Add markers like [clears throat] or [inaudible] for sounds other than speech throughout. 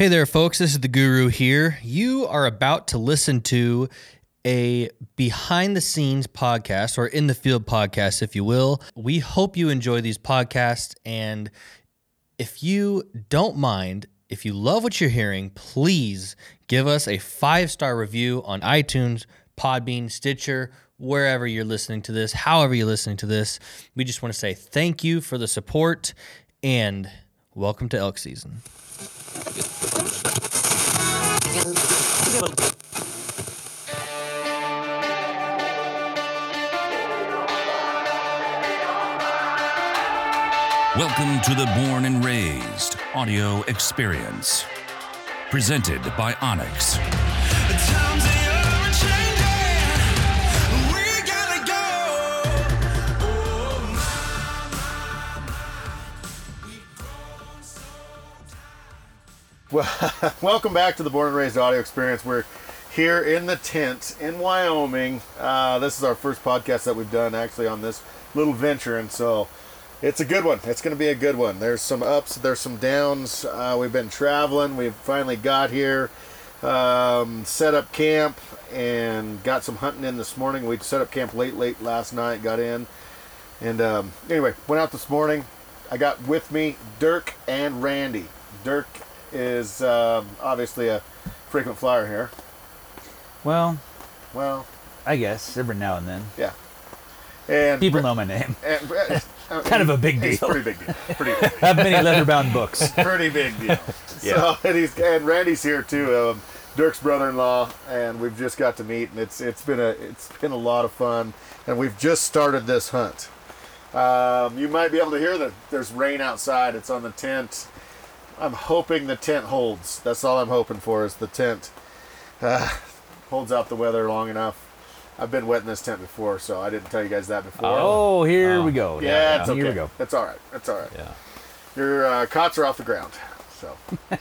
Hey there, folks. This is the Guru here. You are about to listen to a behind the scenes podcast or in the field podcast, if you will. We hope you enjoy these podcasts. And if you don't mind, if you love what you're hearing, please give us a five star review on iTunes, Podbean, Stitcher, wherever you're listening to this, however you're listening to this. We just want to say thank you for the support and welcome to elk season. Welcome to the Born and Raised audio experience. Presented by onX. Well, [laughs] welcome back to the Born and Raised Audio Experience. We're here in the tent in Wyoming. Uh, this is our first podcast that we've done actually on this little venture, and so it's a good one. It's going to be a good one. There's some ups, there's some downs. Uh, we've been traveling. We've finally got here, um, set up camp, and got some hunting in this morning. We set up camp late, late last night. Got in, and um, anyway, went out this morning. I got with me Dirk and Randy. Dirk is um, obviously a frequent flyer here. Well, Well, I guess every now and then. yeah. And People know my name. and, uh, [laughs] Kind of a big deal. pretty big deal. Pretty, [laughs] I have many leather-bound books. [laughs] pretty big deal. So and he's and Randy's here too. Um, Dirk's brother-in-law, and we've just got to meet, and it's it's been a it's been a lot of fun, and we've just started this hunt. Um, you might be able to hear that there's rain outside. It's on the tent. I'm hoping the tent holds. That's all I'm hoping for is the tent uh, holds out the weather long enough. I've been wet in this tent before, so I didn't tell you guys that before. Oh, here we go. yeah, it's okay. Here we go. That's all right. That's all right. Yeah. Your uh, cots are off the ground. So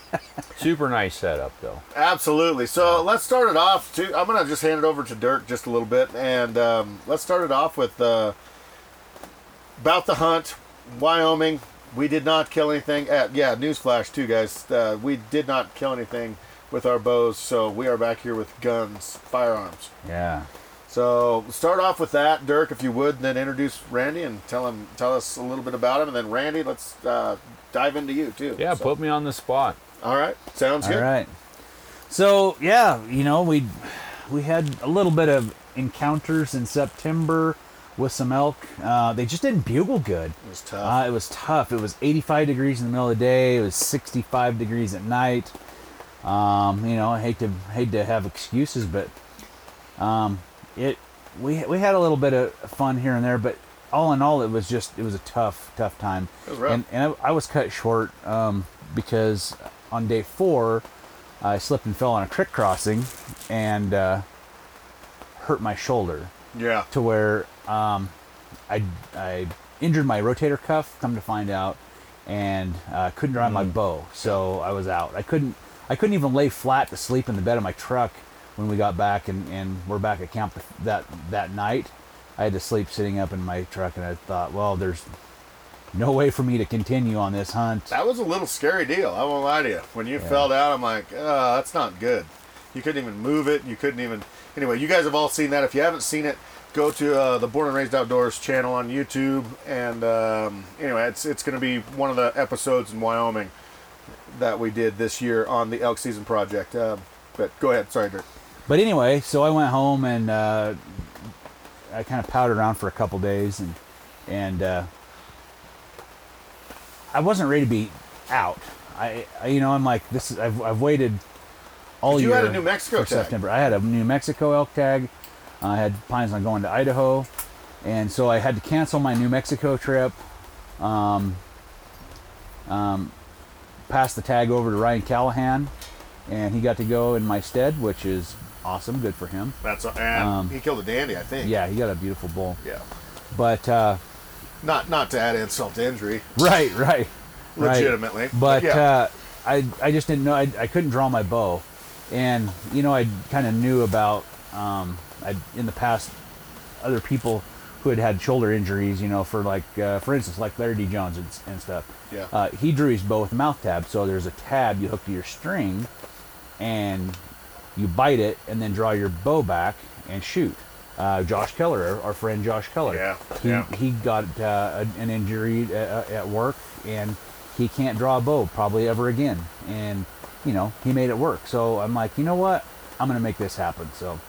[laughs] Super nice setup, though. absolutely. So let's start it off. To, I'm gonna just hand it over to Dirk just a little bit, and um, let's start it off with uh, about the hunt, Wyoming. We did not kill anything. Uh, yeah, newsflash too, guys. Uh, we did not kill anything with our bows, so we are back here with guns, firearms. Yeah. So start off with that, Dirk, if you would, and then introduce Randy and tell him, tell us a little bit about him, and then Randy, let's uh, dive into you too. Yeah, So- put me on the spot. All right, sounds All good. All right. So yeah, you know we we had a little bit of encounters in September with some elk. Uh, they just didn't bugle good. It was tough. Uh, it was tough. It was 85 degrees in the middle of the day. It was 65 degrees at night. Um, you know, I hate to hate to have excuses, but um, it we we had a little bit of fun here and there, but all in all, it was just it was a tough tough time. It was rough. And and I, I was cut short um, because on day four, I slipped and fell on a creek crossing and uh, hurt my shoulder yeah. to where um, I, I injured my rotator cuff. Come to find out, and uh, couldn't drive Mm. my bow, so I was out. I couldn't I couldn't even lay flat to sleep in the bed of my truck when we got back, and, and we're back at camp that that night. I had to sleep sitting up in my truck, and I thought, well, there's no way for me to continue on this hunt. That was a little scary deal. I won't lie to you. When you fell down, I'm like, oh, that's not good. You couldn't even move it. You couldn't even. Anyway, you guys have all seen that. If you haven't seen it, go to uh, the Born and Raised Outdoors channel on YouTube. And um, anyway, it's it's going to be one of the episodes in Wyoming that we did this year on the elk season project. Um, but go ahead. Sorry, Dirk. But anyway, so I went home and uh, I kind of powdered around for a couple days, and and uh, I wasn't ready to be out. I, I you know I'm like this is I've, I've waited all you year had a New Mexico for tag. September. I had a New Mexico elk tag. I had plans on going to Idaho, and so I had to cancel my New Mexico trip. Um, um, passed the tag over to Ryan Callaghan, and he got to go in my stead, which is awesome. Good for him. That's and Um, he killed a dandy, I think. Yeah, he got a beautiful bull. Yeah. But uh, Not not to add insult to injury. right, right. Legitimately. But yeah. uh, I I just didn't know. I, I couldn't draw my bow, and you know I kind of knew about um, I in the past other people who had had shoulder injuries, you know, for like, uh, for instance, like Larry D. Jones and, and stuff. Yeah. Uh, he drew his bow with a mouth tab. So there's a tab you hook to your string, and you bite it, and then draw your bow back and shoot. Uh, Josh Keller, our, friend Josh Keller. Yeah, He, yeah. he got uh, an injury uh, at work, and he can't draw a bow probably ever again. And you know, he made it work. So I'm like, you know what? I'm gonna make this happen. So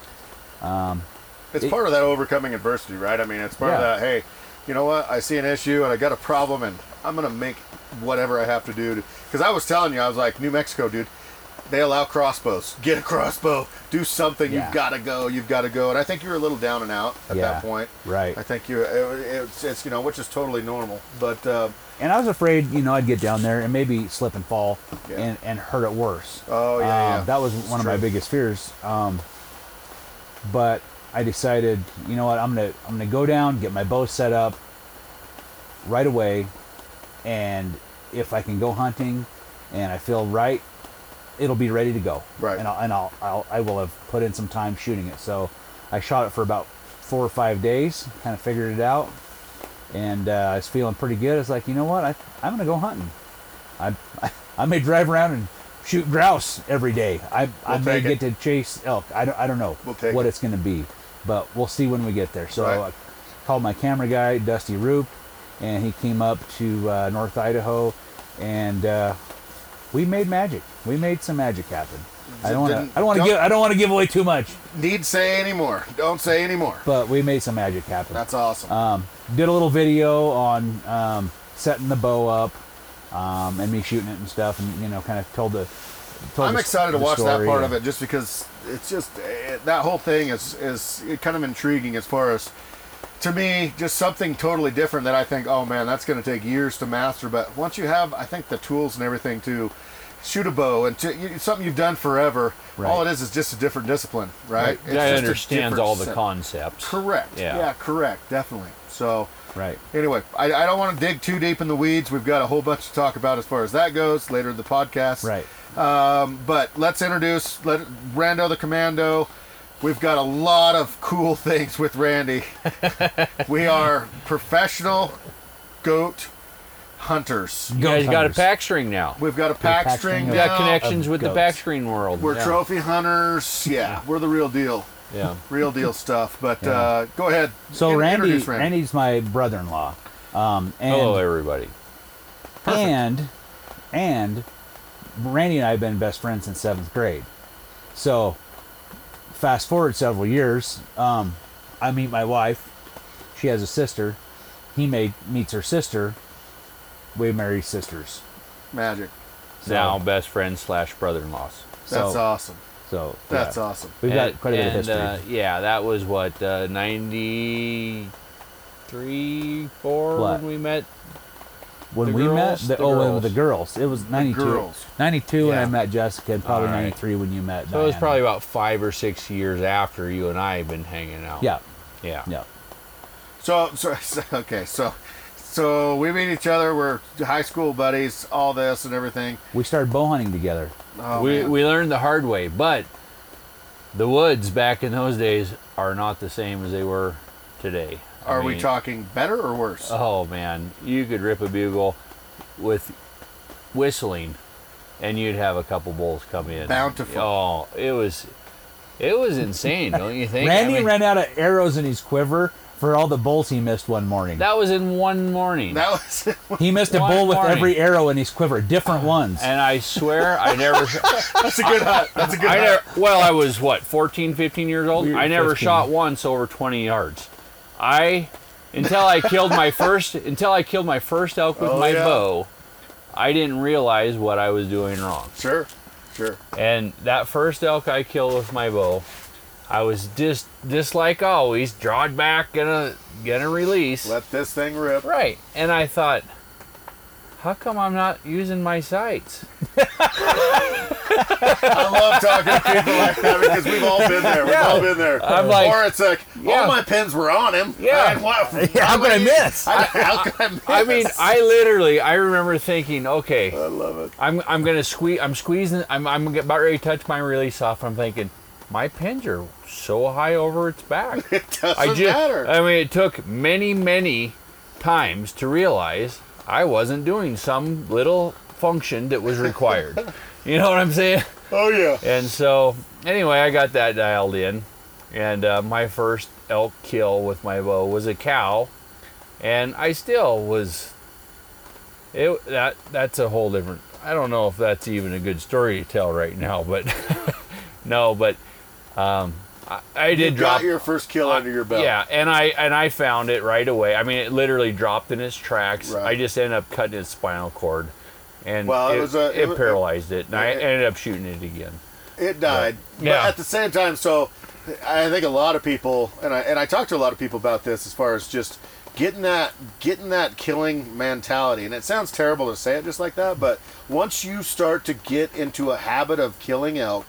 It's It- part of that overcoming adversity, right? I mean, it's part of that. Hey, you know what? I see an issue and I got a problem, and I'm gonna make whatever I have to do to. Because I was telling you, I was like, New Mexico, dude. They allow crossbows. Get a crossbow. Do something. Yeah. You've got to go. You've got to go. And I think you were a little down and out at Yeah, that point. right. I think you. It, it's, it's you know, which is totally normal. But uh, and I was afraid, you know, I'd get down there and maybe slip and fall Yeah. and, and hurt it worse. Oh, yeah, Um, yeah. That was It's one of my biggest fears. Um, but I decided, you know what, I'm gonna I'm gonna go down, get my bow set up right away, and if I can go hunting, and I feel right, it'll be ready to go. Right. And I'll, and I'll, I'll I will have put in some time shooting it. So I shot it for about four or five days, kind of figured it out, and uh, I was feeling pretty good. I was like, you know what, I I'm gonna go hunting. I I, [laughs] I may drive around and shoot grouse every day. I I We'll may take get to chase elk. I don't I don't know We'll what it. it's gonna be, but we'll see when we get there. So Right. I called my camera guy, Dusty Roop, and he came up to uh, North Idaho, and uh, we made magic. We made some magic happen. I don't want to. I don't want to give. I don't want to give away too much, need say anymore. Don't say anymore. but we made some magic happen. That's awesome. Um, did a little video on um, setting the bow up um, and me shooting it and stuff, and you know, kind of told the. Told I'm the- excited to watch that part and- of it, just because it's just eh, that whole thing is is kind of intriguing as far as to me, just something totally different that I think, oh man, that's going to take years to master. But once you have, I think the tools and everything to shoot a bow and to, you, something you've done forever, Right. all it is is just a different discipline, right? Right. Just understands all the set- concepts. Correct. Yeah. yeah, correct, definitely. So. Right. Anyway, I, I don't want to dig too deep in the weeds. We've got a whole bunch to talk about as far as that goes later in the podcast. Right. Um, but let's introduce let, Rando the Commando. We've got a lot of cool [laughs] things with Randy. [laughs] we are professional goat hunters. You Goat guys got a pack string now. We've got a pack, pack string. string You got connections of with the goats. pack string world. We're yeah. trophy hunters. Yeah, we're the real deal. Yeah. Real deal stuff. But uh, go ahead. So Randy, Randy. Randy's my brother-in-law, um, and Hello, everybody. and and Randy and I have been best friends since seventh grade. So fast forward several years, um, I meet my wife. She has a sister. He made, meets her sister. We marry sisters. Magic. So- now best friends slash brother-in-laws. That's so, awesome. So That's yeah. awesome. We've And- got quite a bit of history. Uh, yeah, that was what uh, ninety three, four What? when we met. when the we met, the, The oh, girls. with the girls, it was 92. girls. 92 when Yeah. I met Jessica, and probably All right. 93 when you met. So it was Diana. probably about five or six years after you and I had been hanging out. yeah, Yeah. yeah. So, so, [laughs] so okay, so, so we meet each other. We're high school buddies. All this and everything. We started bow hunting together. Oh, we, man. we learned the hard way, but the woods back in those days are not the same as they were today. I Are we talking better or worse? Oh man, you could rip a bugle with whistling, and you'd have a couple bulls come in. Bountiful. Oh, it was, it was insane, don't you think? Randy I mean, ran out of arrows in his quiver for all the bulls he missed one morning. That was in one morning. that was [laughs] he missed a One bull with morning. every arrow in his quiver, different uh, ones. and I swear I never. [laughs] that's a good hunt. That's a good I hunt. never, well, I was what, 14, 15 years old? We I never 15. shot once over 20 yards. I until I killed my first until I killed my first elk with Oh, my yeah. bow, I didn't realize what I was doing wrong. Sure, sure. And that first elk I killed with my bow, I was just just like always, drawed back, gonna gonna release. Let this thing rip. Right. And I thought, how come I'm not using my sights? I love talking to people like that because we've all been there. We've Yeah. all been there. I'm like- or it's like Yeah. all my pins were on him. Yeah. And what, [laughs] how could I miss? I, how could I miss? I mean, I literally, I remember thinking, okay, I love it. I'm, I'm gonna squeeze, I'm squeezing, I'm, I'm about ready to touch my release off. I'm thinking, my pins are so high over its back. [laughs] It doesn't I just, matter. I mean, it took many, many times to realize I wasn't doing some little function that was required. [laughs] you know what I'm saying? oh yeah. And so, anyway, I got that dialed in, and uh, my first elk kill with my bow was a cow, and I still was. It that that's a whole different. I don't know if that's even a good story to tell right now, but [laughs] no, but um, I, I did You drop your first kill under your belt. yeah, and I and I found it right away. I mean, it literally dropped in its tracks. Right. I just ended up cutting its spinal cord, and Well, it it, was a- it, it paralyzed it, and I ended up shooting it again. It died. Yeah. But at the same time, so I think a lot of people, and I and I talked to a lot of people about this as far as just getting that getting that killing mentality. And it sounds terrible to say it just like that, but once you start to get into a habit of killing elk.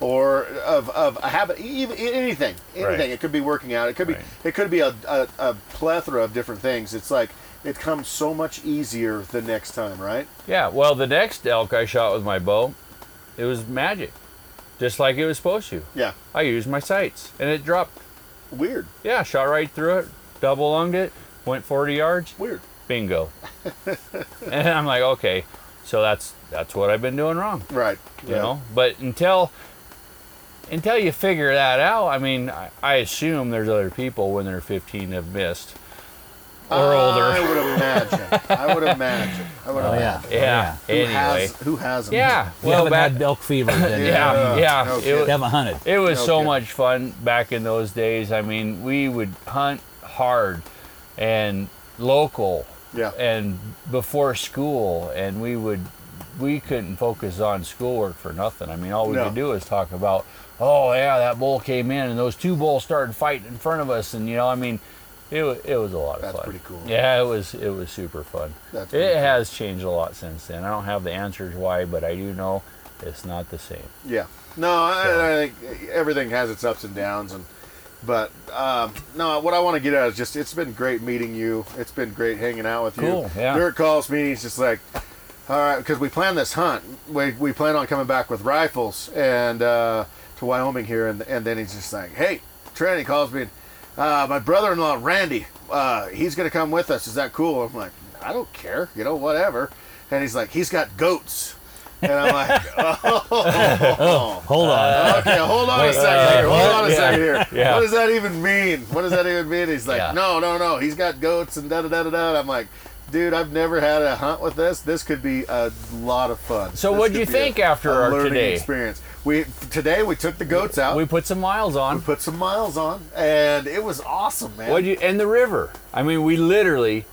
Or of, of a habit, even anything, anything. Right. It could be working out. It could be, Right. it could be a, a, a plethora of different things. It's like it comes so much easier the next time, right? Yeah, well, the next elk I shot with my bow, it was magic, just like it was supposed to. Yeah, I used my sights, and it dropped. weird, Yeah, shot right through it, double lunged it, went 40 yards, weird. bingo. [laughs] and I'm like, okay, so that's that's what I've been doing wrong. Right. you know but until until you figure that out i mean i, I assume there's other people when they're 15 have missed or older. I would imagine. I would [laughs] imagine. I would Oh imagine. yeah. Oh, yeah, Who anyway has who has them? yeah If you well haven't back, had elk fever, then [laughs] yeah yeah, no it, kidding. you haven't hunted. it was so Okay. much fun back in those days i mean we would hunt hard and local Yeah. and before school and we would we couldn't focus on schoolwork for nothing i mean all we No. could do is talk about oh yeah that bull came in and those two bulls started fighting in front of us and you know i mean it, wa- it was a lot of That's fun pretty cool. yeah it was it was super fun That's it cool. has changed a lot since then i don't have the answers why but i do know it's not the same Yeah. No, I, I think everything has its ups and downs, and but um, no, what I want to get at is just it's been great meeting you. It's been great hanging out with Cool, you. yeah. Dirk calls me. He's just like, all right, because we planned this hunt. We, we plan on coming back with rifles and uh, to Wyoming here, and and then he's just like, hey, he calls me. Uh, my brother-in-law Randy, uh, he's gonna come with us. Is that cool? I'm like, I don't care, you know, whatever. And he's like, he's got goats. And I'm like, [laughs] oh, [laughs] Hold on. okay, hold on a second here. Hold on a Yeah. second here. Yeah. What does that even mean? What does that even mean? He's like, Yeah. no, no, no. He's got goats and da da da da da. I'm like, dude, I've never had a hunt with this. This could be a lot of fun. So what do you think after a our learning today? experience? We today we took the goats out. we We, put some miles on put some miles on, and it was awesome, man. what you and the river i mean we literally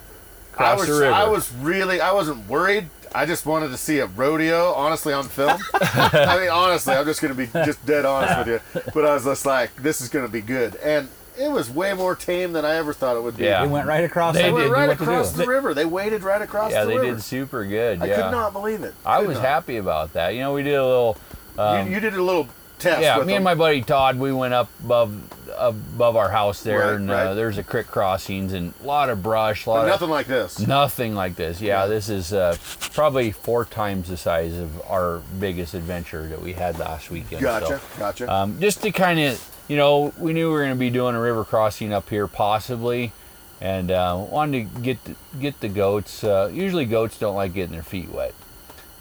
I crossed was, the river I was really, I wasn't worried. I just wanted to see a rodeo, honestly, on film. [laughs] I mean, honestly, I'm just going to be just dead honest with you. But I was just like, this is going to be good. And it was way more tame than I ever thought it would be. Yeah. They went right across. They They went right what to do. across the river. They waded right across yeah the they river. did super good Yeah. I could not believe it. I Could was not. happy about that. You know, we did a little. Um, you, you did a little test. yeah, with me and my buddy Todd, we went up above above our house there, Right, and right. Uh, there's a creek crossings and a lot of brush, a lot But of nothing like this. nothing like this. Yeah, this is uh, probably four times the size of our biggest adventure that we had last weekend. Gotcha, So, gotcha. um, just to kind of, you know, we knew we were going to be doing a river crossing up here possibly, and uh, wanted to get the, get the goats. Uh, usually, goats don't like getting their feet wet,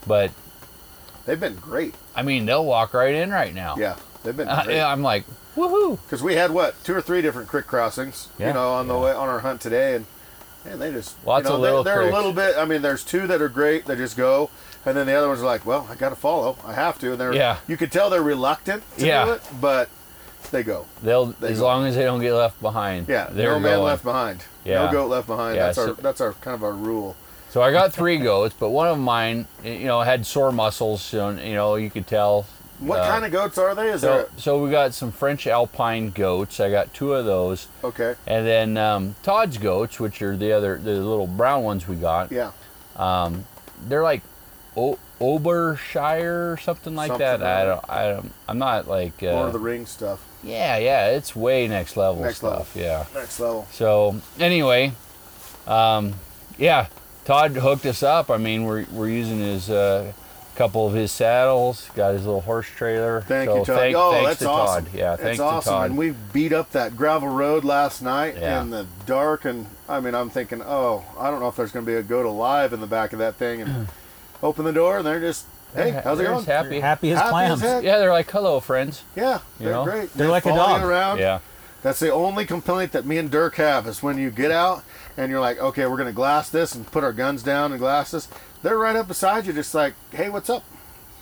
but They've been great. I mean, they'll walk right in right now. Yeah, they've been Uh, yeah, I'm like, woohoo! Because we had what two or three different creek crossings, Yeah, you know, on the yeah. way on our hunt today, and man, they just Lots you know, of little They're, they're a little bit. I mean, there's two that are great. They just go, and then the other ones are like, well, I got to follow. I have to. And they're Yeah. you could tell they're reluctant to Yeah. do it, but they go. They'll They as go. long as they don't get left behind. Yeah, they're no man left behind. Yeah. No goat left behind. Yeah, that's our that's our kind of our rule. So I got three goats, but one of mine, you know, had sore muscles. So, you know, you could tell. What Uh, kind of goats are they? Is So, there so we got some French Alpine goats. I got two of those, okay? and then um, Todd's goats, which are the other, the little brown ones we got. Yeah, Um, they're like o- Obershire or something like Something that. I don't, I don't, I'm not like. Uh, Lord of the Rings stuff. yeah, yeah, it's way next level Next level. stuff. Yeah. Next level. So anyway, um, yeah, Todd hooked us up. I mean, we're we're using his uh, couple of his saddles, got his little horse trailer. Thank so you, Todd. Thank, oh, thanks that's to awesome. Todd. Yeah, that's thanks awesome. to Todd. And we beat up that gravel road last night Yeah. in the dark, and I mean, I'm thinking, oh, I don't know if there's going to be a goat alive in the back of that thing, and [clears throat] open the door, and they're just, hey, how's it they're going? just Happy. Happy as Happy as clams. heck. Yeah, they're like, hello, friends. Yeah, they're know? great. They're like a following dog. around. Yeah. That's the only complaint that me and Dirk have is when you get out and you're like, okay, we're gonna glass this and put our guns down and glass this. They're right up beside you, just like, hey, what's up?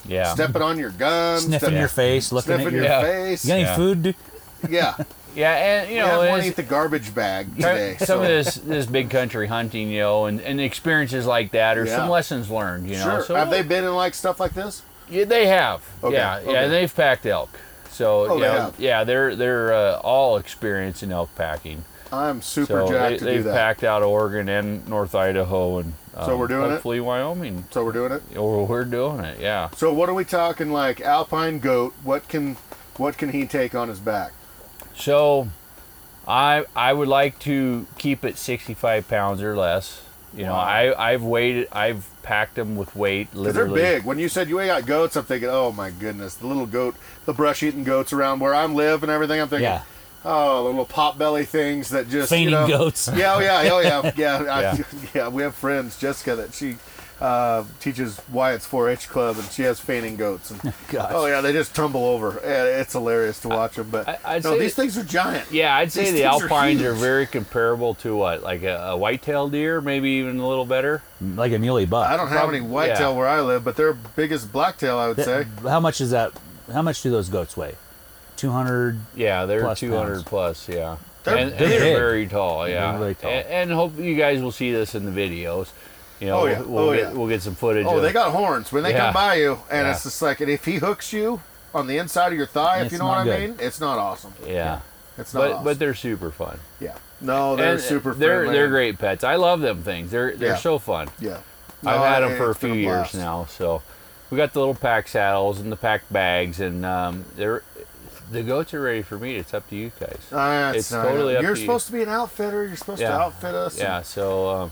Yeah. Stepping on your gun, Sniffing stepping- your face, looking sniffing at your your. Yeah. face. You got any Yeah. food? dude? Yeah, [laughs] Yeah, and you know, had one it's- eat the garbage bag today. some so- of this this big country hunting, you know, and, and experiences like that, or Yeah. some lessons learned, you know. Sure. So have they been in like stuff like this? Yeah, they have. Okay, Yeah, okay. yeah, and they've packed elk. So Oh, you they know, have. yeah, they're they're uh, all experienced in elk packing. I'm super So jacked they, to they've do that. packed out Oregon and North Idaho, and um, So we're doing it? hopefully Wyoming. So we're doing it. Or we're doing it. Yeah. So what are we talking like alpine goat? What can what can he take on his back? So, I I would like to keep it 65 pounds or less. You know, Wow. I I've weighted, I've packed them with weight. Because they're big. When you said you ain't got goats, I'm thinking, oh my goodness, the little goat, the brush eating goats around where I'm live and everything. I'm thinking, Yeah. Oh, little pot belly things that just Fainting you know, goats. Yeah, oh yeah, oh yeah, yeah, I- [laughs] Yeah. [laughs] yeah. We have friends, Jessica, that she uh, teaches Wyatt's 4-H club, and she has fainting goats. And, [laughs] Gosh. oh yeah, they just tumble over. Yeah, It's hilarious to watch them. But I- I'd no, say- these things are giant. Yeah, I'd say These the things are alpines are, very comparable to what, like a, a white-tailed deer, maybe even a little better. Like a muley buck. I don't have any Prob- whitetail yeah. where I live, but they're big as blacktail, I would Th- say. How much is that? How much do those goats weigh? Two hundred. Yeah, they're Plus 200 pounds. plus. Yeah, They're and, and they're very tall. Yeah, They're really tall. And, and hope you guys will see this in the videos. You know, Oh, yeah. we'll, Oh, get, yeah. we'll get some footage. Oh, of, they got horns when they Yeah. come by you, and Yeah. it's just like, and if he hooks you on the inside of your thigh, if you know not what I mean, it's not awesome. Yeah, It's not but awesome. but they're super fun. yeah, no, they're And super. They're friendly. they're great pets. I love them things. They're they're Yeah. so fun. Yeah, I've had them for a it's been few years now. So we got the little pack saddles and the pack bags, and um, they're the goats are ready for me. It's up to you guys. Uh, It's not- totally up You're to you. supposed to be an outfitter. You're supposed to outfit us. and- Yeah. So um,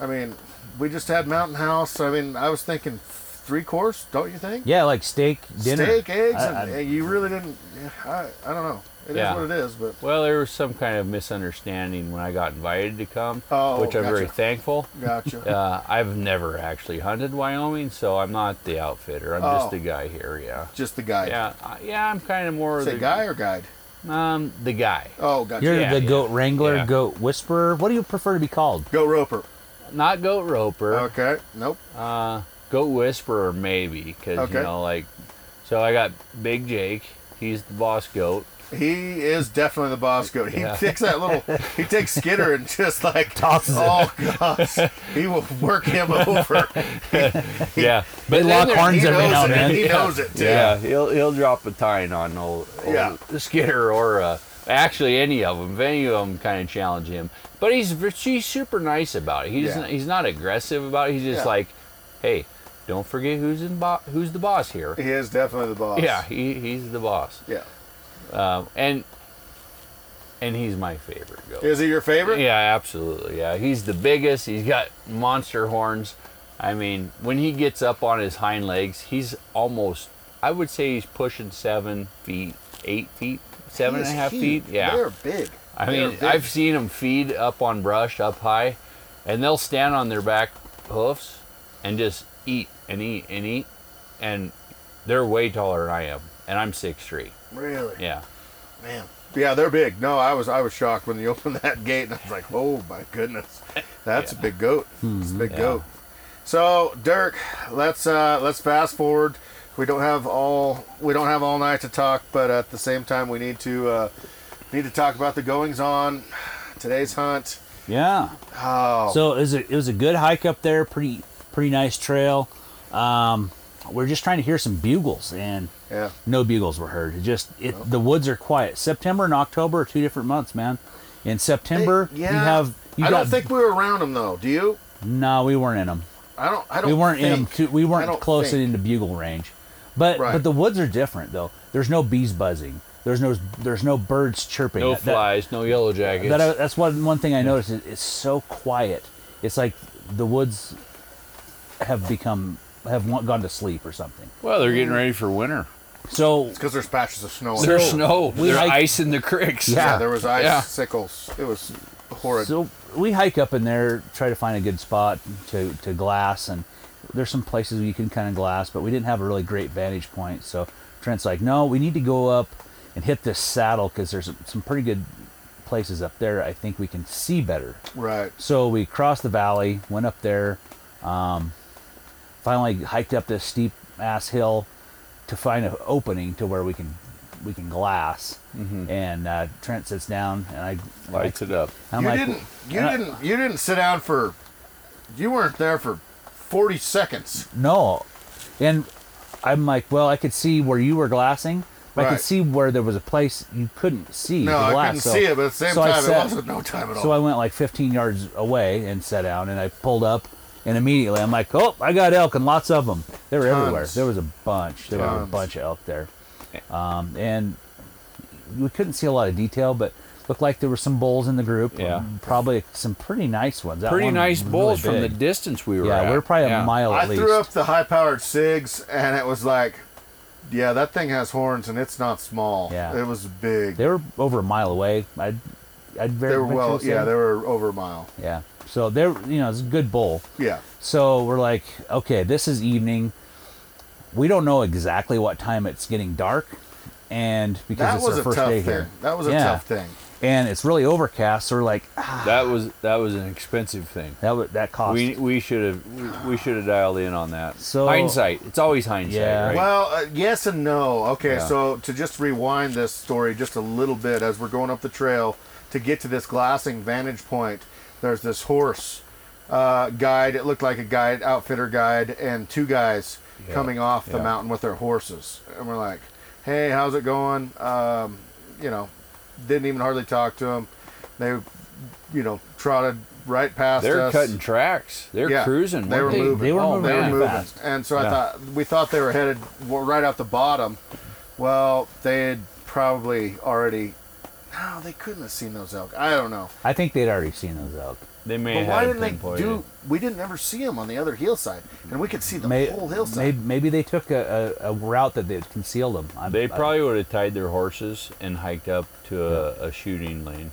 I mean, we just had Mountain House. I mean, I was thinking three course. Don't you think? Yeah, like steak dinner. Steak, eggs, I- and I- and you really didn't. I I don't know. It is Yeah. what it is, but well, there was some kind of misunderstanding when I got invited to come, Oh, which I'm very thankful. gotcha. [laughs] Uh, I've never actually hunted Wyoming, so I'm not the outfitter. I'm just Oh. the guy here. Yeah. Just the guy. Yeah, uh, yeah, I'm kind of more Say the guy or guide? Um, the guy, Oh, gotcha. You're Yeah, the yeah. goat wrangler, Yeah. goat whisperer. What do you prefer to be called? Goat roper. not goat roper. Okay. Nope. Uh, goat whisperer maybe, because Okay. you know, like, so I got Big Jake. He's the boss goat. He is definitely the boss goat. He Yeah. takes that little, he takes Skidder and just like Tosses it. Oh gosh, he will work him [laughs] over. Yeah, They then lock there- horns every now and then. He knows it too. Yeah, he'll he'll drop a tine on old, old Yeah. Skidder or uh, actually any of them. If any of them kind of challenge him, but he's he's super nice about it. He's Yeah. not, he's not aggressive about it. He's just Yeah. like, hey, don't forget who's in bo- who's the boss here. He is definitely the boss. Yeah, he, he's the boss, Yeah. Um, and and he's my favorite goat. Is he your favorite? Yeah, absolutely. Yeah, he's the biggest. He's got monster horns. I mean, when he gets up on his hind legs, he's almost. I would say he's pushing seven feet, eight feet, seven and a half huge. feet. Yeah. They're big. I They're mean, big. I've seen them feed up on brush up high, and they'll stand on their back hoofs and just eat and eat and eat, and they're way taller than I am, and I'm six three. really. Yeah. Man. Yeah, they're big. No, I was I was shocked when you [laughs] opened that gate, and I was like, oh my goodness, that's a big goat. It's a big Yeah. goat. So Dirk, let's uh, let's fast forward. We don't have all we don't have all night to talk, but at the same time, we need to uh, need to talk about the goings on. Today's hunt. Yeah. Oh, So it was a, it was a good hike up there. Pretty pretty nice trail. Um, we're just trying to hear some bugles, and yeah. no bugles were heard. It just it, the woods are quiet. September and October are two different months, man. In September, Hey, yeah. you have you I got don't think we were around them though. Do you? no, we weren't in them. I don't. I don't. We weren't in them. Too, we weren't close think. into bugle range. But Right. but the woods are different though. There's no bees buzzing. There's no there's no birds chirping. No That- that- flies, no yellow jackets. That, that's one one thing I noticed. Is it's so quiet. It's like the woods have become have gone to sleep or something. Well, they're getting ready for winter. So Because there's patches of snow. There's So, snow. we There's hiked- ice in the creeks. Yeah. yeah, there was ice Yeah. sickles. It was horrid. So we hike up in there, try to find a good spot to, to glass, and there's some places you can kind of glass, but we didn't have a really great vantage point. So Trent's like, no, we need to go up and hit this saddle because there's some pretty good places up there. I think we can see better. right. So we crossed the valley, went up there, um, finally hiked up this steep ass hill to find an opening to where we can we can glass. And uh, Trent sits down, and I Lights it up. I'm you like, didn't. You didn't. You didn't sit down for. You weren't there for forty seconds. No. And I'm like, well, I could see where you were glassing, but I could see where there was a place you couldn't see. No, the I couldn't So- see it, but at the same so time, sat- it wasn't no time at all. So I went like 15 yards away and sat down, and I pulled up, and immediately I'm like, oh, I got elk and lots of them. They were everywhere. There was a bunch. There were a bunch of elk there, um, and we couldn't see a lot of detail, but looked like there were some bulls in the group. Yeah. um, probably some pretty nice ones. That Pretty one nice was bulls really from the distance we were Yeah, at. we were probably Yeah. a mile I at least. threw up the high-powered Sigs, and it was like, yeah, that thing has horns, and it's not small. Yeah. it was big. They were over a mile away. I'd, I'd very They were well, yeah, they were over a mile. yeah. So they're, you know, it's a good bull. Yeah, So we're like, okay, this is evening. We don't know exactly what time it's getting dark, and because that it's was our a first tough day thing. here, That was a Yeah. tough thing. and it's really overcast. So we're like, ah, That was that was an expensive thing. that would that cost. We we should have we, we should have dialed in on that. So- hindsight, it's always hindsight, Yeah. right? Well, uh, yes and no. Okay, Yeah. so to just rewind this story just a little bit as we're going up the trail to get to this glassing vantage point, there's this horse uh, guide. It looked like a guide, outfitter guide, and two guys Yeah. coming off the Yeah. mountain with their horses. And we're like, hey, how's it going? Um, you know, didn't even hardly talk to them. They, you know, trotted right past They're us. cutting tracks. They're Yeah, cruising. they weren't were moving. They were oh, moving They were really moving, fast. and so I thought we thought they were headed right out the bottom. Well, they had probably already. No, they couldn't have seen those elk. I don't know. I think they'd already seen those elk. They may have But have why didn't they do? We didn't ever see them on the other hillside, and we could see the May- whole hillside. Maybe, maybe they took a, a, a route that they concealed them. I'm, They I- probably would have tied their horses and hiked up to a, a shooting lane.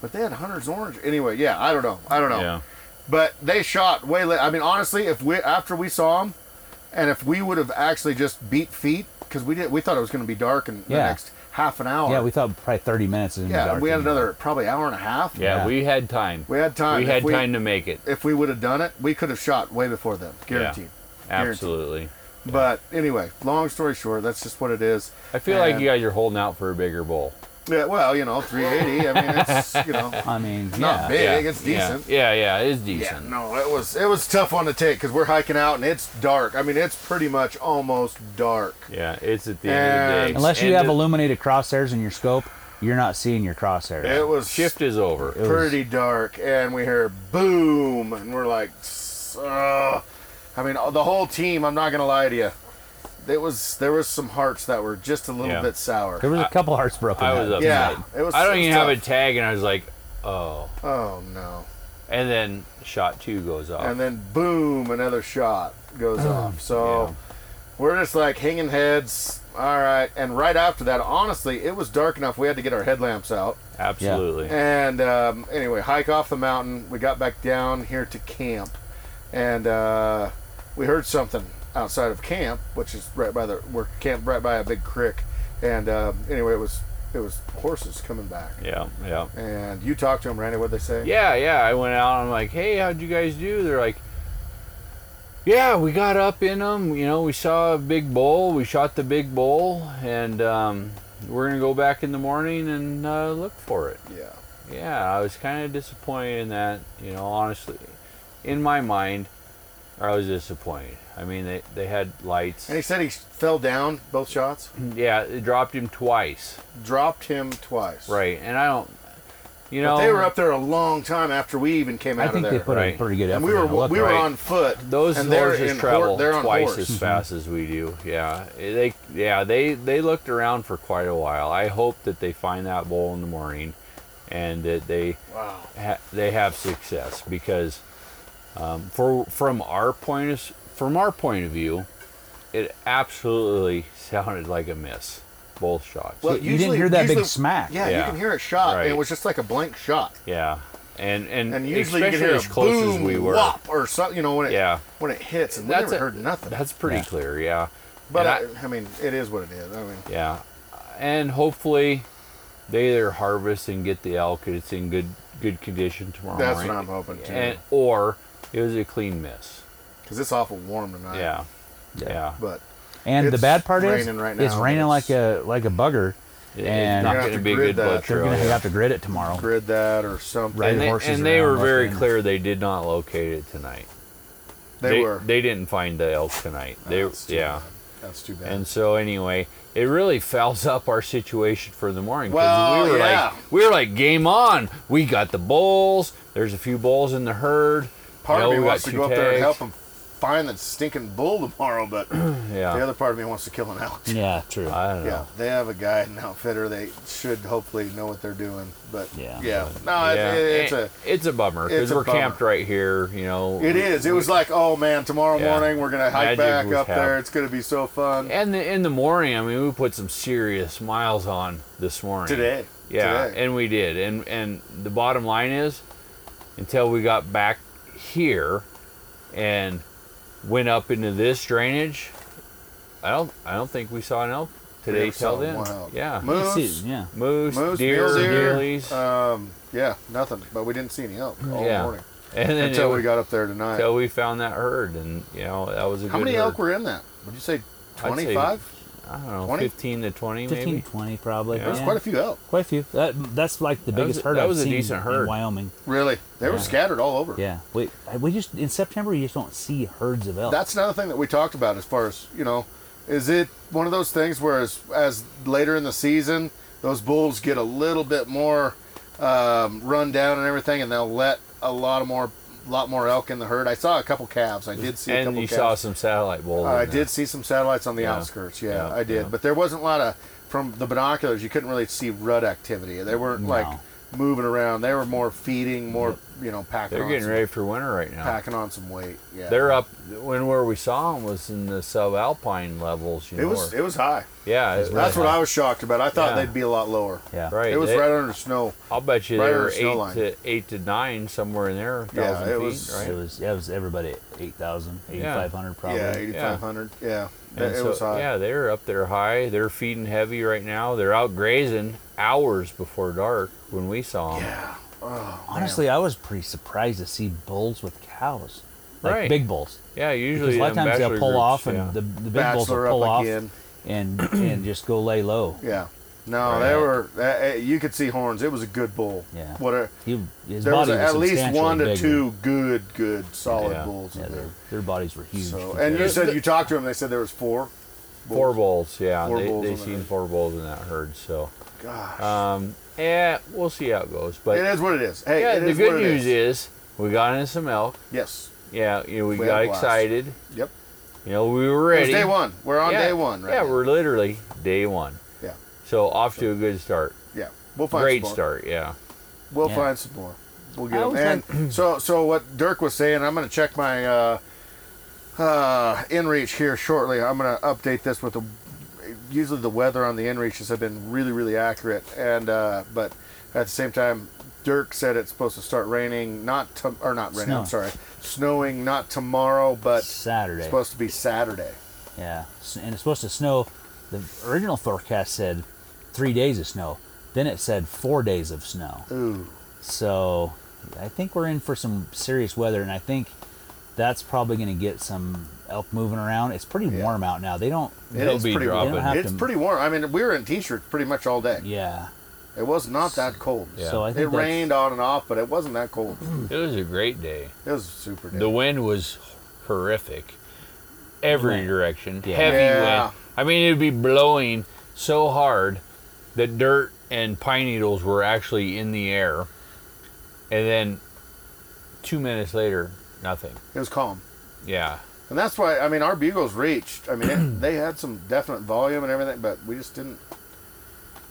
But they had Hunter's Orange. Anyway, yeah, I don't know. I don't know. Yeah. But they shot way late. I mean, honestly, if we after we saw them, and if we would have actually just beat feet because we did, we thought it was going to be dark in the next half an hour. yeah, we thought probably 30 minutes. is Yeah, we had another probably hour and a half. yeah, Yeah. we had time. We had time. We If had we- time to make it. If we would have done it, we could have shot way before them, guaranteed. Guaranteed. Absolutely. But anyway, long story short, that's just what it is. I feel like you guys are holding out for a bigger bull. Yeah, well, you know, 380. I mean, it's you know, [laughs] I mean, not yeah. big. yeah. It's decent. Yeah, yeah, yeah it's Yeah, decent. no, it was it was a tough one to take because we're hiking out and it's dark. I mean, it's pretty much almost dark. Yeah, it's at the end of the day. Unless you have illuminated crosshairs in your scope, you're not seeing your crosshairs. It was shift is over. was- pretty dark, and we hear boom, and we're like, uh, I mean, the whole team. I'm not gonna lie to you. It was there was some hearts that were just a little Yeah. bit sour. There was a couple hearts broken. I was that upset. yeah, it was. I don't it was even have a tough. tag, and I was like, oh. Oh no! And then shot two goes off. And then boom, another shot goes off. So yeah. we're just like hanging heads. All right, and right after that, honestly, it was dark enough. We had to get our headlamps out. Absolutely. And um, anyway, hike off the mountain. We got back down here to camp, and uh, we heard something outside of camp, which is right by the we're camped right by a big creek. And um, anyway, it was it was horses coming back. Yeah, yeah. And you talked to them, Randy. What'd they say? Yeah, yeah. I went out and I'm like, hey, how'd you guys do? They're like, yeah, we got up in them. You know, we saw a big bull. We shot the big bull, and um, we're gonna go back in the morning and uh, look for it. Yeah. Yeah, I was kind of disappointed in that. You know, honestly, in my mind, I was disappointed. I mean, they they had lights. And he said he fell down both shots, [clears throat] Yeah, it dropped him twice. dropped him twice. Right, and I don't. You But know, they were up there a long time after we even came out I out think of they there. put Right. a pretty good effort. and we were. Look, we were right. on foot. Those and they're horses travel hor- they're on twice horse. as fast as we do. Yeah, they yeah they they looked around for quite a while. I hope that they find that bull in the morning, and that they Wow. ha- they have success because um, for from our point of s- from our point of view, it absolutely [laughs] sounded like a miss. Both shots. Well, you didn't hear that big usually- smack. Yeah, you can hear a shot. Right. It was just like a blank shot. yeah, and and, And usually you especially can hear as a close boom, as we were. whop, or something. You know when it Yeah. when it hits, and we That's never a- heard nothing. That's pretty Yeah. clear. Yeah, but And I, I mean, it is what it is. I mean, Yeah, and hopefully they either harvest and get the elk. and It's in good good condition tomorrow. that's morning. what I'm hoping too. And or it was a clean miss. Because it's awful warm tonight. Yeah, yeah. But And the bad part is, raining right it's raining but like a like a bugger, It- and it's not gonna have be to a grid good blood that. they're gonna yeah. have to grid it tomorrow. grid that or something. And they, horses and they were very in. clear they did not locate it tonight. They, were. They didn't find the elk tonight. They That's too yeah. bad. That's too bad. And so anyway, it really fouls [laughs] up our situation for the morning. 'cause Well, we were yeah. like we were like game on. We got the bulls. There's a few bulls in the herd. part You of me wants to two go up there and help them find that stinking bull tomorrow, but [clears throat] Yeah. the other part of me wants to kill an elk. Yeah, true. I don't know. Yeah, they have a guide and outfitter. They should hopefully know what they're doing. But Yeah. yeah, no, Yeah, it, it's a it's a bummer because we're bummer. camped right here. You know, it is. It was like, oh man, tomorrow Yeah. morning we're gonna hike Magic back up there. It's gonna be so fun And the, in the morning, I mean, we put some serious miles on this morning. today. Yeah, today. and we did. And and the bottom line is, until we got back here, and went up into this drainage, I don't I don't think we saw an elk today never till then. Yeah, You Moose, see- yeah. moose, moose, deer, mule deer, deerlies, um, yeah, nothing. But we didn't see any elk all Yeah. morning [laughs] and then until it- we got up there tonight. until we found that herd, and you know that was a good How good many herd. elk were in that? Would you say- twenty-five? I don't know, 20? fifteen to twenty 15, maybe. 20 probably. Yeah. There's Yeah. quite a few elk. Quite a few. That, that's like the That biggest a- herd that I've was a seen decent in herd. Wyoming. Really, they were scattered all over. Yeah. We we just in September you just don't see herds of elk. That's another thing that we talked about as far as you know. Is it one of those things where as, as later in the season those bulls get a little bit more um, run down and everything, and they'll let a lot of more, lot more elk in the herd? I saw a couple calves. I did see a And couple you calves. saw some satellite bulls. Uh, I did see some satellites on the Yeah. outskirts. Yeah, Yeah, I did. But there wasn't a lot of from the binoculars. You couldn't really see rut activity. They weren't No. like moving around. They were more feeding, more you know, packing. They're on getting some, ready for winter right now. Packing on some weight. Yeah, They're up when where we saw them was in the subalpine levels. You It know, was or- it was high. yeah, it- That's what I was shocked about. I thought Yeah. they'd be a lot lower. yeah. right. It was they- right under snow. I'll bet you right they under were eight line. to eight to nine somewhere in there. Yeah, it feet, was- right. It was yeah, it was everybody at 8,000, 8,500 probably. Yeah, eighty five hundred. Yeah, And it so, was high. Yeah, they're up there high. They're feeding heavy right now. They're out grazing hours before dark when we saw them. Yeah. Oh, Honestly, I was pretty surprised to see bulls with cows. Like Right. big bulls. Yeah, usually Because a lot of times they'll pull groups, off and yeah. the, the big bulls will pull off again. and and just go lay low. [clears throat] Yeah. No, Right. they were. Uh, you could see horns. It was a good bull. Yeah. What a, He, his there was body a, at least one to bigger. two good, good, solid Yeah. bulls Yeah, their, there. their bodies were huge. So, and you said you talked to them. They said there was four. Four bulls, yeah. Four they bulls they seen herd. four bulls in that herd. So, Gosh, um, yeah, we'll see how it goes. But it is what it is. Hey, yeah, it the is good what it news is. we got in some elk. yes. Yeah, you know, we, We got had a blast. excited. Yep. You know, we were It ready. was day one. We're on yeah, day one, right? Yeah, now. we're literally day one. Yeah. So off to a good start. yeah. We'll find Great some more. start. Yeah. We'll Yeah. find some more. We'll get them. And so, so what Dirk was saying, I'm going to check my uh, uh, InReach here shortly. I'm going to update this with the. Usually the weather on the InReaches have been really, really accurate, and uh, but at the same time, Dirk said it's supposed to start raining, not to, or not raining. I'm sorry, snowing not tomorrow, but Saturday. it's supposed to be Saturday. Yeah, and it's supposed to snow. The original forecast said three days of snow. Then it said four days of snow. Ooh, So I think we're in for some serious weather, and I think that's probably going to get some elk moving around. It's pretty Yeah. warm out now. They don't. it It'll be pretty dropping. Don't It's to- pretty warm. I mean, we were in t-shirts pretty much all day. Yeah. It was not that cold. Yeah. So I think It rained on and off, but it wasn't that cold. Hmm. It was a great day. It was super. Day. The wind was horrific. Every Wind. direction. Yeah. Heavy Yeah. wind. I mean, it'd be blowing so hard that dirt and pine needles were actually in the air. And then two minutes later, nothing. It was calm. Yeah. And that's why I mean our bugles reached. I mean it, [clears throat] they had some definite volume and everything, but we just didn't.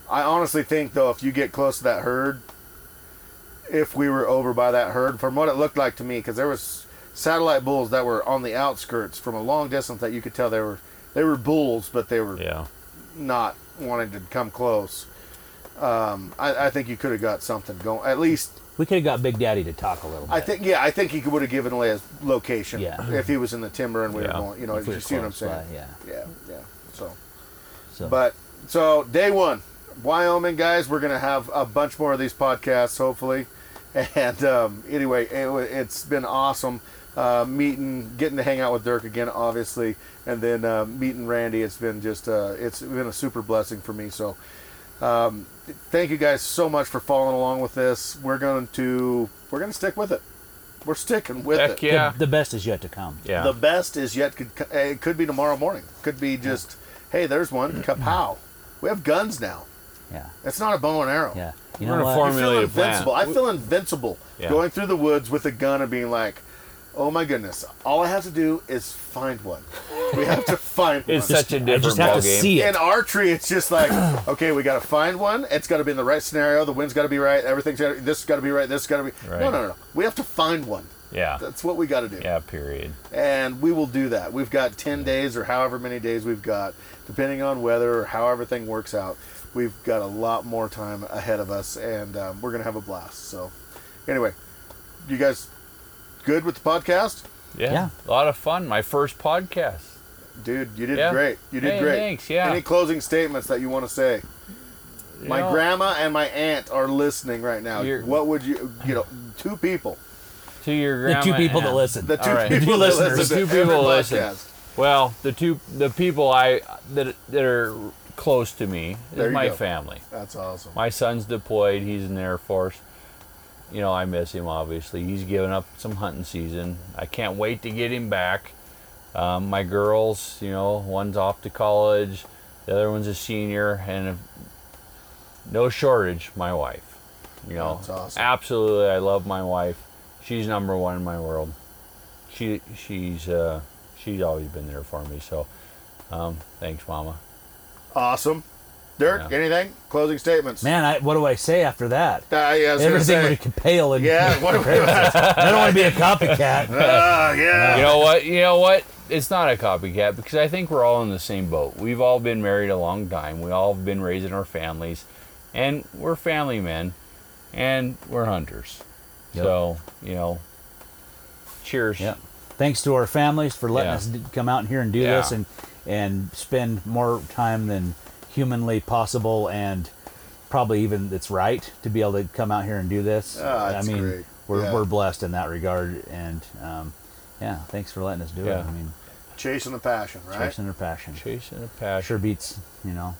I honestly think though, if you get close to that herd, if we were over by that herd, from what it looked like to me, because there was satellite bulls that were on the outskirts from a long distance that you could tell they were they were bulls, but they were Yeah. not wanting to come close. Um, I, I think you could have got something going. At least We could have got Big Daddy to talk a little bit. I think yeah, I think he would have given away his location Yeah. if he was in the timber and we Yeah. were going. You know, If you see what I'm saying? by, yeah. Yeah, yeah. So. So, But so day one, Wyoming guys, we're gonna have a bunch more of these podcasts hopefully. [laughs] And um, anyway, it, it's been awesome uh, meeting, getting to hang out with Dirk again, obviously, and then uh, meeting Randy. It's been just uh, it's been a super blessing for me. So um, thank you guys so much for following along with this. We're going to we're gonna stick with it. We're sticking with Heck it. yeah. the, the best is yet to come. Yeah. The best is yet could eh, it could be tomorrow morning. Could be just hey, there's one [clears throat] kapow. We have guns now. Yeah. It's not a bow and arrow. Yeah. You We're know gonna what? form- I feel Formulate a plan. invincible. I feel invincible Yeah. going through the woods with a gun and being like, "Oh my goodness! All I have to do is find one. We have to find [laughs] one." it's such a different just have to ballgame. see it. in archery, it's just like, [clears throat] okay, we got to find one. It's got to be in the right scenario. The wind's got to be right. Everything's got. to This got to be right. This got to be. Right. No, no, no, no. We have to find one. Yeah. That's what we got to do. Yeah. Period. and we will do that. We've got 10 days or however many days we've got, depending on weather or how everything works out. We've got a lot more time ahead of us, and um, we're going to have a blast. So, anyway, you guys good with the podcast? Yeah. Yeah. A lot of fun. My first podcast. Dude, you did Yeah. great. You did Hey, great. thanks, yeah. Any closing statements that you want to say? You My know, grandma and my aunt are listening right now. You're- What would you, you know, two people. to your The two people and that aunt. listen. The two All right. people Two that listeners. listen to Two people every listen. podcast. Well, the two the people I that that are close to me There is you my go. family. That's awesome. My son's deployed. He's in the Air Force. You know, I miss him obviously. He's given up some hunting season. I can't wait to get him back. Um, my girls, you know, one's off to college, the other one's a senior, and no shortage, my wife. You know, awesome. absolutely, I love my wife. She's number one in my world. She she's uh, she's always been there for me. So, um, thanks, Mama. Awesome. Dirk, Yeah. anything? Closing statements. Man, I, what do I say after that? Uh, yeah, I Everything say- would pale in Yeah, [laughs] what do we- I don't want to be a copycat. Ah, [laughs] yeah. You know what? You know what? It's not a copycat because I think we're all in the same boat. We've all been married a long time. We all have been raising our families, and we're family men, and we're hunters. Yep. So you know, cheers. Yeah. Thanks to our families for letting Yeah. us come out here and do Yeah. this and and spend more time than humanly possible and probably even it's right to be able to come out here and do this. Ah, I mean, great. we're Yeah. we're blessed in that regard and um, yeah, thanks for letting us do it. I mean, Chasing the passion, right? chasing our passion. Chasing a passion. Sure beats, you know,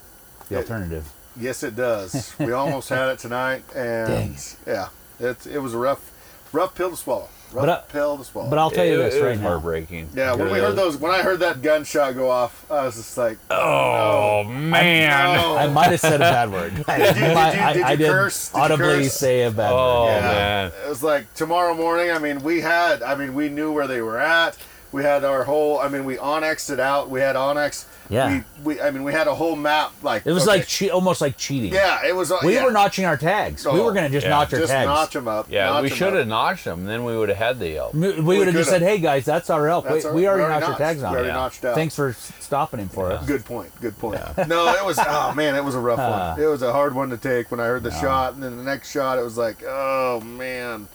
the Yeah. alternative. Yes, it does. [laughs] we almost had it tonight, and Dang. yeah, it's it was a rough, rough pill to swallow. Rough But I- pill to swallow. But I'll tell you It- this it right was now. heartbreaking. yeah, when we heard those, when I heard that gunshot go off, I was just like, Oh man. oh, I might have said a bad word. I, [laughs] did you- I- did you I did curse? Did you audibly curse? say a bad Oh, word. yeah. man. It was like tomorrow morning. I mean, we had. I mean, we knew where they were at. We had our whole. I mean, we onXed it out. We had onX. Yeah. We, we. I mean, we had a whole map. Like It was okay. like che- almost like cheating. Yeah, it was. uh, We yeah. were notching our tags. we Oh, were going to just yeah. notch our just tags. notch them up. Yeah, notch we 'em should have notched them. Then we would have had the elk. We, we would have just said, "Hey guys, that's our elk. That's we, our- we already already notched our notched. tags We on. already it. notched out. Thanks for stopping him for us." Good point. Good point. No, it was. Oh man, it was a rough one. It was a hard one to take. When I heard the shot, and then the next shot, it was like, oh man.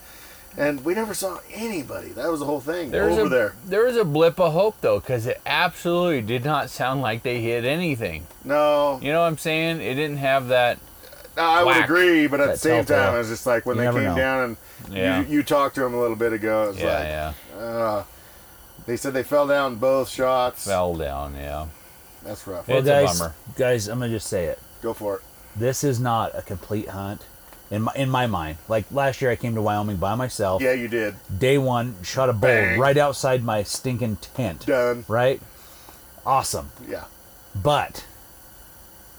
And we never saw anybody. That was the whole thing There's over a, there. There was a blip of hope though, because it absolutely did not sound like they hit anything. No, You know what I'm saying? It didn't have that. no, I would agree, but at the same telltale. time, it was just like when You they came know. down and Yeah. you, you talked to them a little bit ago. It was Yeah, like, yeah. uh, they said they fell down both shots. Fell down. Yeah. That's rough. It's well, a guys, bummer. guys, I'm gonna just say it. Go for it. This is not a complete hunt, in my in my mind. Like last year, I came to Wyoming by myself. Yeah, you did. Day one, shot a bull Bang. right outside my stinking tent. Done. Right. Awesome, Yeah. but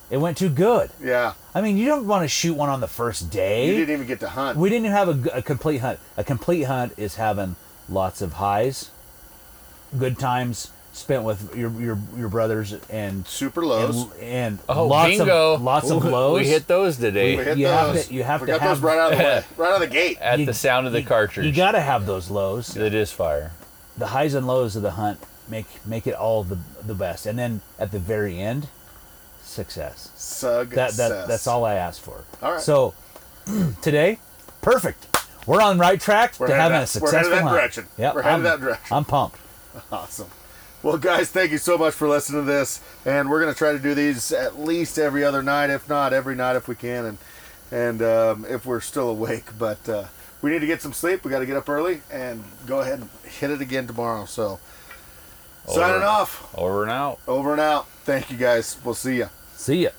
it went too good. Yeah. I mean, you don't want to shoot one on the first day. You didn't even get to hunt. We didn't even have a complete hunt. A complete hunt is having lots of highs, good times spent with your your, your brothers, and Super lows. and, and Oh, lots bingo! of lots of lows. We hit those today we hit you have to- you have we to got have- those right out of the way, [laughs] right out of the gate. at You- the sound of the you- cartridge. You got to have those lows. It is fire. the highs and lows of the hunt make make it all the the best, and then at the very end, success. Success. That that that's all I asked for. All right. So [clears throat] today, perfect. We're on right track We're to headed having that- a we're successful headed that hunt. direction. Yep, We're headed I'm, that direction. I'm pumped. [laughs] Awesome. Well, guys, thank you so much for listening to this, and we're gonna try to do these at least every other night, if not every night, if we can, and and um, if we're still awake. [laughs] But uh, we need to get some sleep. We got to get up early and go ahead and hit it again tomorrow. So, signing off. Over and out. Over and out. Thank you, guys. We'll see you. See ya.